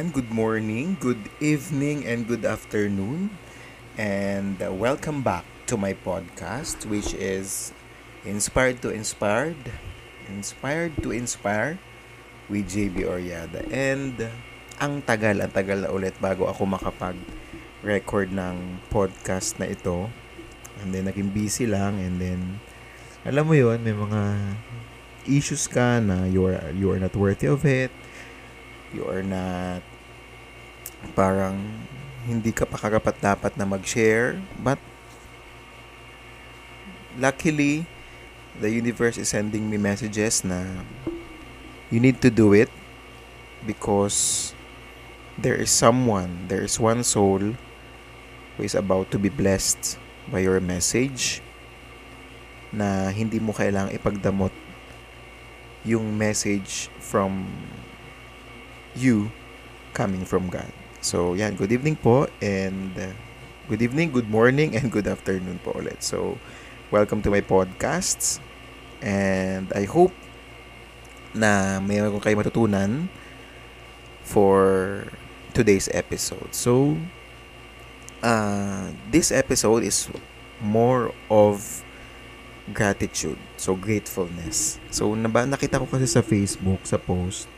Ayan, good morning, good evening, and good afternoon. And uh, welcome back to my podcast, which is Inspired to Inspired, Inspired to Inspire with JB Oriada. And ang tagal, ang tagal na ulit bago ako makapag-record ng podcast na ito. And then, naging busy lang. And then, alam mo yon may mga issues ka na you are, you are not worthy of it you are not parang hindi ka pa karapat dapat na mag-share but luckily the universe is sending me messages na you need to do it because there is someone there is one soul who is about to be blessed by your message na hindi mo kailangang ipagdamot yung message from you coming from God. So, yan. Good evening po and uh, good evening, good morning, and good afternoon po ulit. So, welcome to my podcasts. And I hope na mayroon kayo matutunan for today's episode. So, uh, this episode is more of gratitude. So, gratefulness. So, naba, nakita ko kasi sa Facebook, sa post,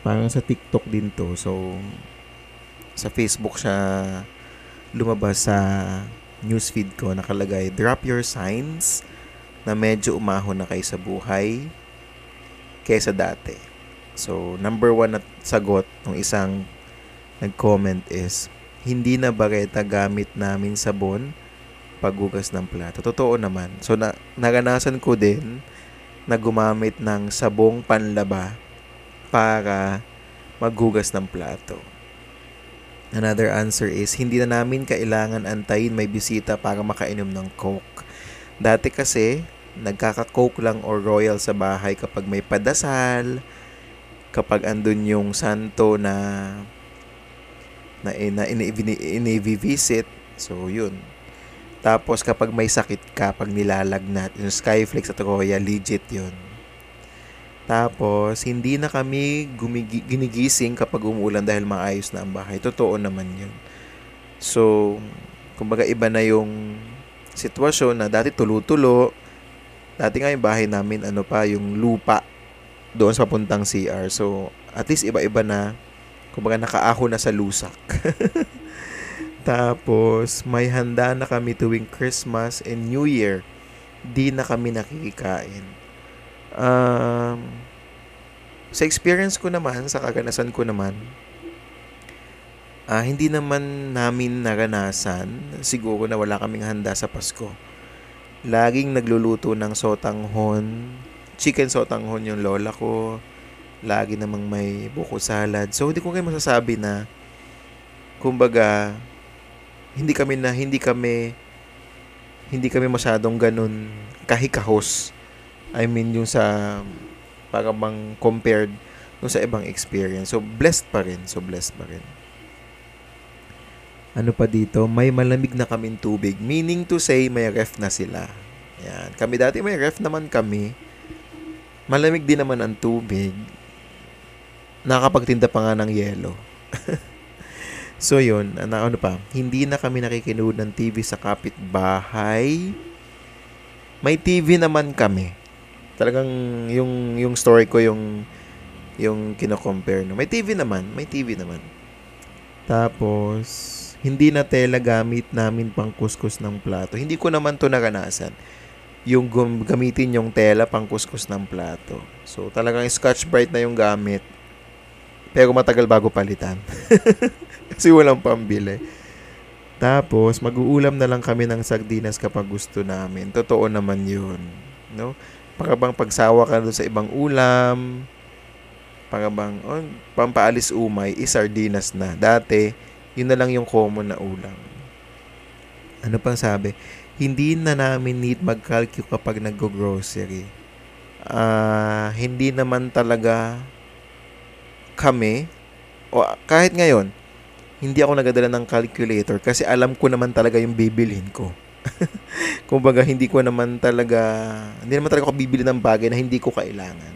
parang sa TikTok din to. So, sa Facebook siya lumabas sa newsfeed ko nakalagay, drop your signs na medyo umahon na kayo sa buhay kaysa dati. So, number one na sagot ng isang nag-comment is, hindi na bareta gamit namin sabon paghugas ng plato. Totoo naman. So, na, naranasan ko din na gumamit ng sabong panlaba para maghugas ng plato. Another answer is, hindi na namin kailangan antayin may bisita para makainom ng Coke. Dati kasi, nagkaka-Coke lang or Royal sa bahay kapag may padasal, kapag andun yung santo na na, na ini-visit. So, yun. Tapos, kapag may sakit ka, pag nilalagnat, yung Skyflex at Royal, legit yun. Tapos, hindi na kami gumigi- ginigising kapag umuulan dahil maayos na ang bahay. Totoo naman yun. So, kumbaga iba na yung sitwasyon na dati tulo-tulo. Dati nga yung bahay namin, ano pa, yung lupa doon sa papuntang CR. So, at least iba-iba na. Kumbaga nakaaho na sa lusak. Tapos, may handa na kami tuwing Christmas and New Year. Di na kami nakikikain Um, sa experience ko naman, sa kaganasan ko naman, uh, hindi naman namin naranasan, siguro na wala kaming handa sa Pasko. Laging nagluluto ng sotanghon, chicken sotanghon yung lola ko, lagi namang may buko salad. So, hindi ko kayo masasabi na, kumbaga, hindi kami na, hindi kami, hindi kami masyadong ganun kahikahos I mean, yung sa, para bang compared no sa ibang experience. So, blessed pa rin. So, blessed pa rin. Ano pa dito? May malamig na kaming tubig. Meaning to say, may ref na sila. Yan. Kami dati may ref naman kami. Malamig din naman ang tubig. Nakakapagtinda pa nga ng yelo. so, yun. Ano, ano pa? Hindi na kami nakikinood ng TV sa kapitbahay. May TV naman kami talagang yung yung story ko yung yung kino-compare no. May TV naman, may TV naman. Tapos hindi na tela gamit namin pang kuskus ng plato. Hindi ko naman to naranasan. Yung gum- gamitin yung tela pang kuskus ng plato. So talagang Scotch Brite na yung gamit. Pero matagal bago palitan. Kasi walang pambili. Tapos, mag-uulam na lang kami ng sardinas kapag gusto namin. Totoo naman yun. No? Para bang pagsawa ka doon sa ibang ulam, para bang oh, pampaalis umay, is sardinas na. Dati, yun na lang yung common na ulam. Ano pang sabi? Hindi na namin need mag-calculate kapag nag-grocery. Uh, hindi naman talaga kami, o kahit ngayon, hindi ako nagadala ng calculator kasi alam ko naman talaga yung bibilhin ko. Kumbaga, hindi ko naman talaga, hindi naman talaga ako bibili ng bagay na hindi ko kailangan.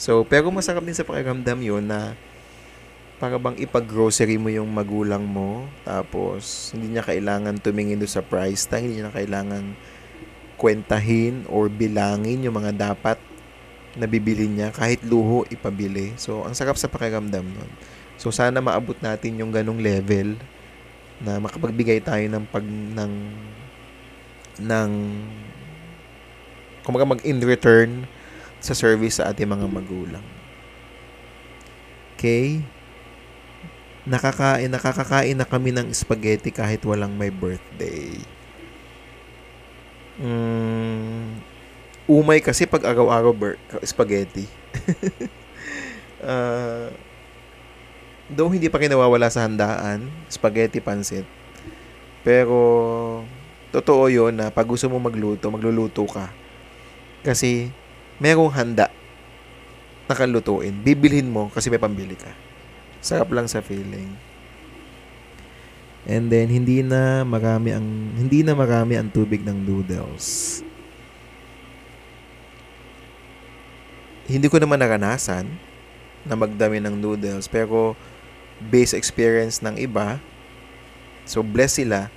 So, pero masarap din sa pakiramdam yun na para bang ipag-grocery mo yung magulang mo, tapos hindi niya kailangan tumingin do sa price tag, hindi niya kailangan kwentahin or bilangin yung mga dapat na bibili niya, kahit luho ipabili. So, ang sarap sa pakiramdam nun. So, sana maabot natin yung ganong level na makapagbigay tayo ng pag ng ng kumaga mag in return sa service sa ating mga magulang. Okay? nakakain, nakakakain na kami ng spaghetti kahit walang may birthday. Mm, umay kasi pag araw-araw ber- spaghetti. uh, though hindi pa kinawawala sa handaan, spaghetti pansit. Pero totoo 'yon na pag gusto mo magluto, magluluto ka. Kasi merong handa na kalutuin. Bibilhin mo kasi may pambili ka. Sarap lang sa feeling. And then hindi na marami ang hindi na marami ang tubig ng noodles. Hindi ko naman naranasan na magdami ng noodles pero base experience ng iba so bless sila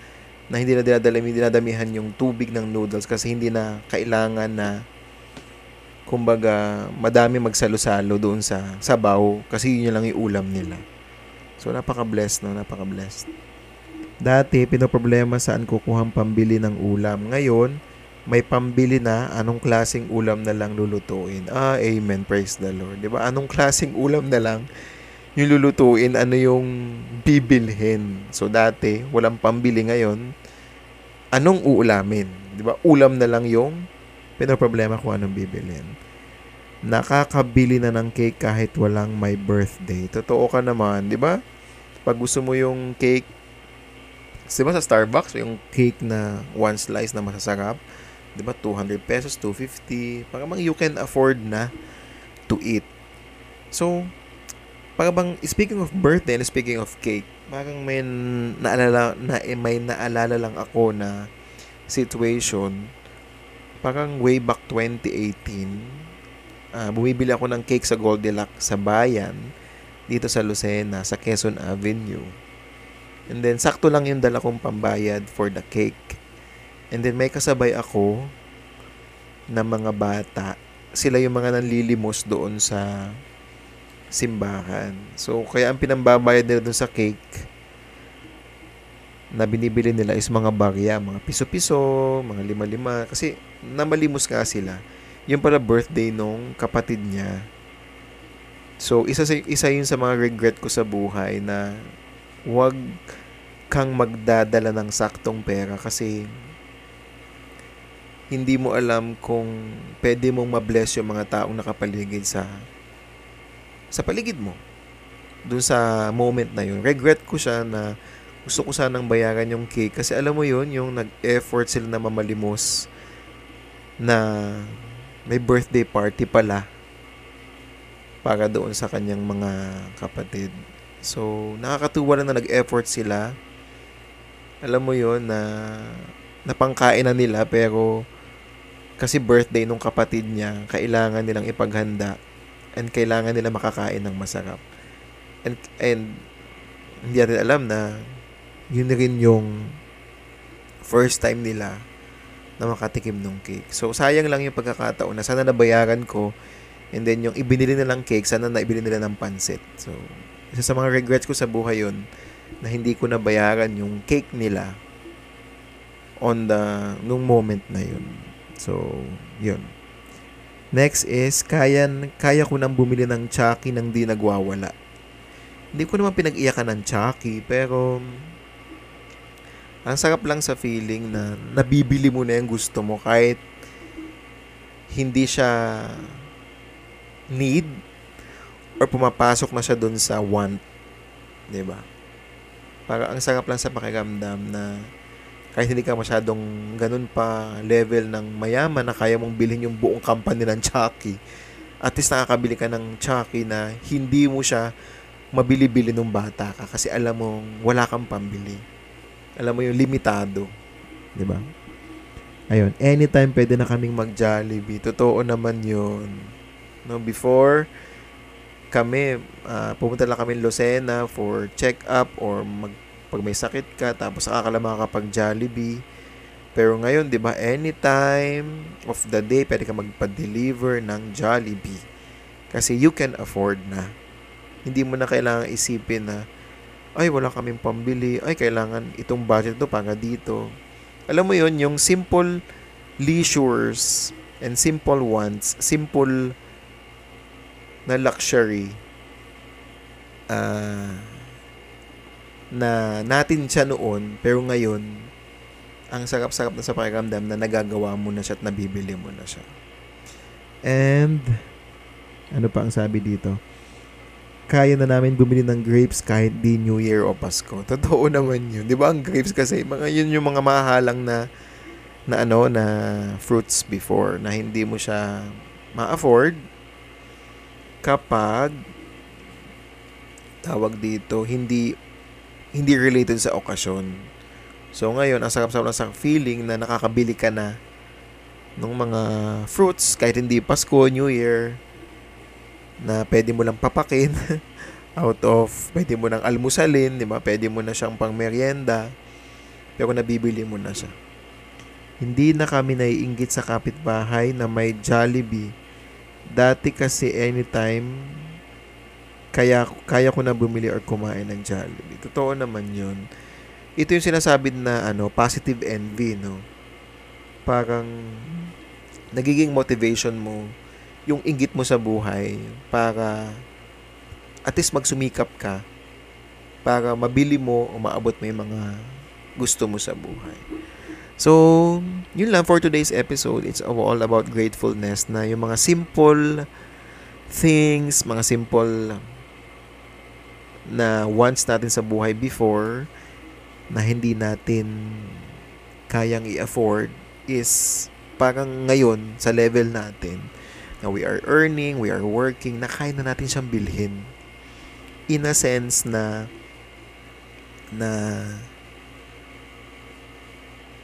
na hindi na dinadami, dinadamihan yung tubig ng noodles kasi hindi na kailangan na kumbaga, madami magsalo-salo doon sa sabaw kasi yun lang yung ulam nila. So, napaka-blessed, no? Napaka-blessed. Dati, pinoproblema saan kukuhang pambili ng ulam. Ngayon, may pambili na anong klasing ulam na lang lulutuin. Ah, amen. Praise the Lord. Di ba? Anong klasing ulam na lang yung lulutuin, ano yung bibilhin. So, dati, walang pambili ngayon. Anong uulamin? Di ba? Ulam na lang yung pinoproblema kung anong bibilin. Nakakabili na ng cake kahit walang my birthday. Totoo ka naman, di ba? Pag gusto mo yung cake, di ba sa Starbucks, yung cake na one slice na masasarap, di ba 200 pesos, 250, para bang you can afford na to eat. So, para bang speaking of birthday and speaking of cake, parang may naalala na may naalala lang ako na situation parang way back 2018, uh, ah, bumibili ako ng cake sa Goldilocks sa bayan, dito sa Lucena, sa Quezon Avenue. And then, sakto lang yung dala kong pambayad for the cake. And then, may kasabay ako na mga bata. Sila yung mga nanlilimos doon sa simbahan. So, kaya ang pinambabayad nila doon sa cake, na binibili nila is mga barya, mga piso-piso, mga lima-lima. Kasi namalimos nga sila. Yung pala birthday nung kapatid niya. So, isa, isa yun sa mga regret ko sa buhay na wag kang magdadala ng saktong pera kasi hindi mo alam kung pwede mong mabless yung mga taong nakapaligid sa sa paligid mo. Doon sa moment na yun. Regret ko siya na gusto ko sanang bayaran yung cake kasi alam mo yun, yung nag-effort sila na mamalimos na may birthday party pala para doon sa kanyang mga kapatid. So, nakakatuwa na na nag-effort sila. Alam mo yon na napangkain na nila pero kasi birthday nung kapatid niya, kailangan nilang ipaghanda and kailangan nila makakain ng masarap. And, and hindi natin alam na yun rin yung first time nila na makatikim ng cake. So, sayang lang yung pagkakataon na sana nabayaran ko and then yung ibinili nilang cake, sana na ibili nila ng pansit. So, isa sa mga regrets ko sa buhay yun na hindi ko nabayaran yung cake nila on the nung moment na yun. So, yun. Next is, kaya, kaya ko nang bumili ng Chucky nang di nagwawala. Hindi ko naman pinag-iyakan ng Chucky, pero ang sarap lang sa feeling na nabibili mo na yung gusto mo kahit hindi siya need or pumapasok na siya dun sa want. ba? Diba? Para ang sarap lang sa pakiramdam na kahit hindi ka masyadong ganun pa level ng mayaman na kaya mong bilhin yung buong company ng Chucky, at least nakakabili ka ng Chucky na hindi mo siya mabili-bili nung bata ka kasi alam mong wala kang pambili. Alam mo yung limitado. Di ba? Ayun, anytime pwede na kaming mag-Jollibee. Totoo naman yun. No, before, kami, uh, pumunta lang kami Lucena for check-up or mag, pag may sakit ka, tapos akala makakapag Jollibee. Pero ngayon, di ba, anytime of the day, pwede ka magpa-deliver ng Jollibee. Kasi you can afford na. Hindi mo na kailangan isipin na, ay, wala kaming pambili. Ay, kailangan itong budget to para dito. Alam mo yon yung simple leisures and simple wants, simple na luxury uh, na natin siya noon pero ngayon ang sarap-sarap na sa pakiramdam na nagagawa mo na siya at nabibili mo na siya. And ano pa ang sabi dito? Kaya na namin bumili ng grapes kahit di New Year o Pasko. Totoo naman yun. Di ba ang grapes kasi, mga, yun yung mga mahalang na na ano na fruits before na hindi mo siya ma-afford kapag tawag dito hindi hindi related sa okasyon. So ngayon, ang sarap-sarap sa feeling na nakakabili ka na ng mga fruits kahit hindi Pasko, New Year na pwede mo lang papakin out of pwede mo nang almusalin, di ba? Pwede mo na siyang pang merienda. Pero nabibili mo na siya. Hindi na kami naiinggit sa kapitbahay na may Jollibee Dati kasi anytime, kaya, kaya ko na bumili or kumain ng Jollibee. Totoo naman yun. Ito yung sinasabi na ano, positive envy, no? Parang nagiging motivation mo yung inggit mo sa buhay para at least magsumikap ka para mabili mo o maabot mo yung mga gusto mo sa buhay. So, yun lang for today's episode. It's all about gratefulness na yung mga simple things, mga simple na wants natin sa buhay before na hindi natin kayang i-afford is parang ngayon sa level natin na we are earning, we are working, na kaya na natin siyang bilhin. In a sense na na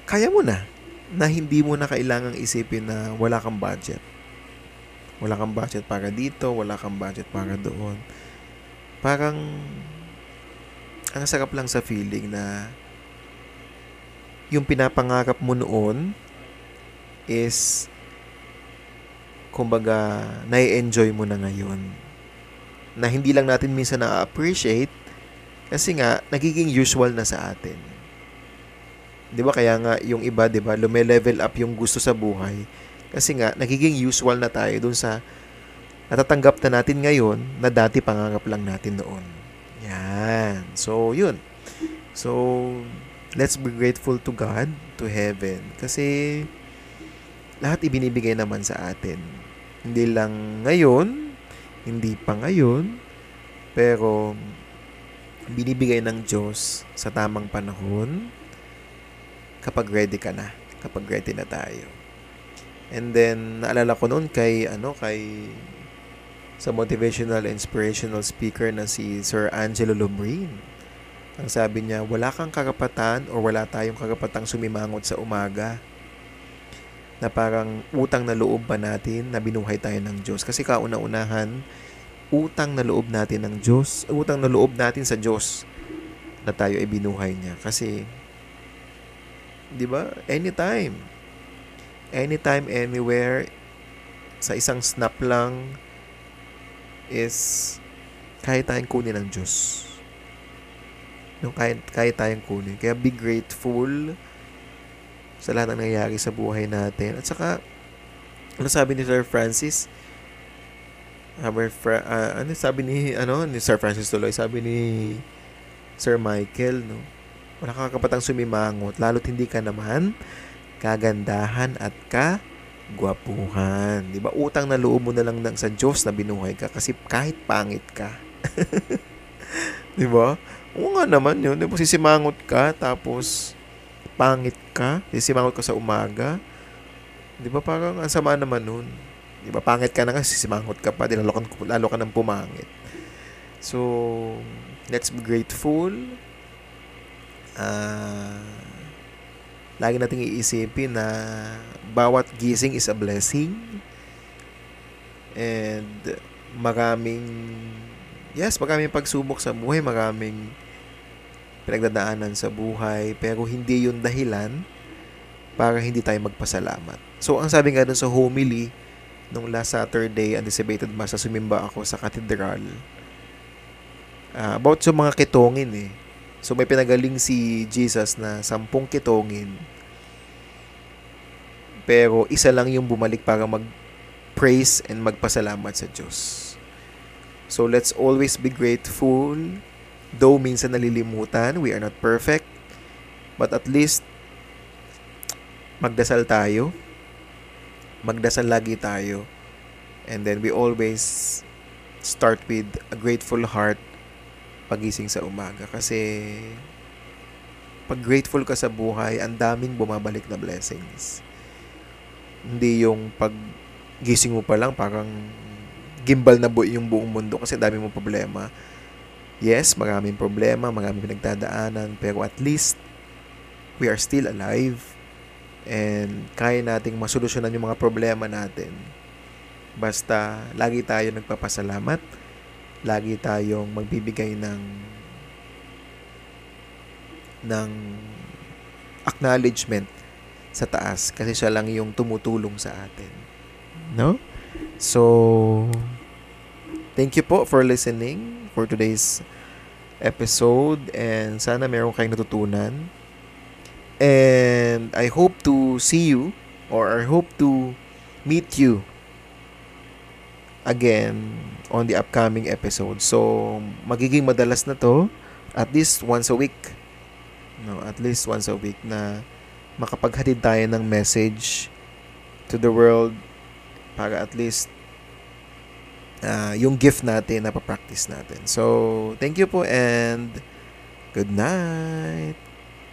kaya mo na na hindi mo na kailangang isipin na wala kang budget. Wala kang budget para dito, wala kang budget para doon. Parang ang sarap lang sa feeling na yung pinapangarap mo noon is kumbaga nai-enjoy mo na ngayon. Na hindi lang natin minsan na-appreciate kasi nga nagiging usual na sa atin. 'Di ba kaya nga yung iba 'di ba lume-level up yung gusto sa buhay kasi nga nagiging usual na tayo dun sa natatanggap na natin ngayon na dati pangarap lang natin noon. Yan. So, yun. So, let's be grateful to God, to heaven. Kasi, lahat ibinibigay naman sa atin. Hindi lang ngayon, hindi pa ngayon, pero binibigay ng Diyos sa tamang panahon kapag ready ka na. Kapag ready na tayo. And then, naalala ko noon kay, ano, kay sa motivational inspirational speaker na si Sir Angelo Lubrin. Ang sabi niya, wala kang karapatan o wala tayong karapatang sumimangot sa umaga na parang utang na loob ba natin na binuhay tayo ng Diyos. Kasi kauna-unahan, utang na loob natin ng Diyos, utang na loob natin sa Diyos na tayo ay binuhay niya. Kasi 'di ba? Anytime. Anytime, anywhere, sa isang snap lang is kaya tayong kunin ng Diyos. Yung kaya, kaya tayong kunin. Kaya be grateful sa lahat ng nangyayari sa buhay natin. At saka, ano sabi ni Sir Francis? Our fra- uh, ano sabi ni ano ni Sir Francis tuloy sabi ni Sir Michael no wala kang kapatang sumimangot, lalo't hindi ka naman kagandahan at ka gwapuhan. 'Di ba? Utang na loob mo na lang ng sa Diyos na binuhay ka kasi kahit pangit ka. 'Di ba? Oo nga naman 'yun. 'Di ba sisimangot ka tapos pangit ka, sisimangot ka sa umaga. 'Di ba parang ang sama naman nun. 'Di ba? Pangit ka na kasi sisimangot ka pa, din lalo ka, lalo ka ng pumangit. So, let's be grateful uh, lagi nating iisipin na bawat gising is a blessing and maraming yes, maraming pagsubok sa buhay, maraming pinagdadaanan sa buhay, pero hindi yun dahilan para hindi tayo magpasalamat. So, ang sabi nga dun sa homily, nung last Saturday, anticipated mass, sumimba ako sa katedral, uh, about sa mga kitongin eh. So, may pinagaling si Jesus na sampung kitongin, pero isa lang yung bumalik para mag-praise and magpasalamat sa Diyos. So, let's always be grateful Though minsan nalilimutan, we are not perfect, but at least magdasal tayo. Magdasal lagi tayo. And then we always start with a grateful heart pagising sa umaga. Kasi pag grateful ka sa buhay, ang daming bumabalik na blessings. Hindi yung pag gising mo pa lang, parang gimbal na bu- yung buong mundo kasi dami mo problema. Yes, maraming problema, maraming pinagdadaanan, pero at least we are still alive and kaya nating masolusyonan yung mga problema natin. Basta lagi tayo nagpapasalamat, lagi tayong magbibigay ng ng acknowledgement sa taas kasi siya lang yung tumutulong sa atin. No? So, thank you po for listening for today's episode and sana meron kayong natutunan. And I hope to see you or I hope to meet you again on the upcoming episode. So, magiging madalas na to at least once a week. No, at least once a week na makapaghatid tayo ng message to the world para at least uh, yung gift natin na pa-practice natin. So, thank you po and good night!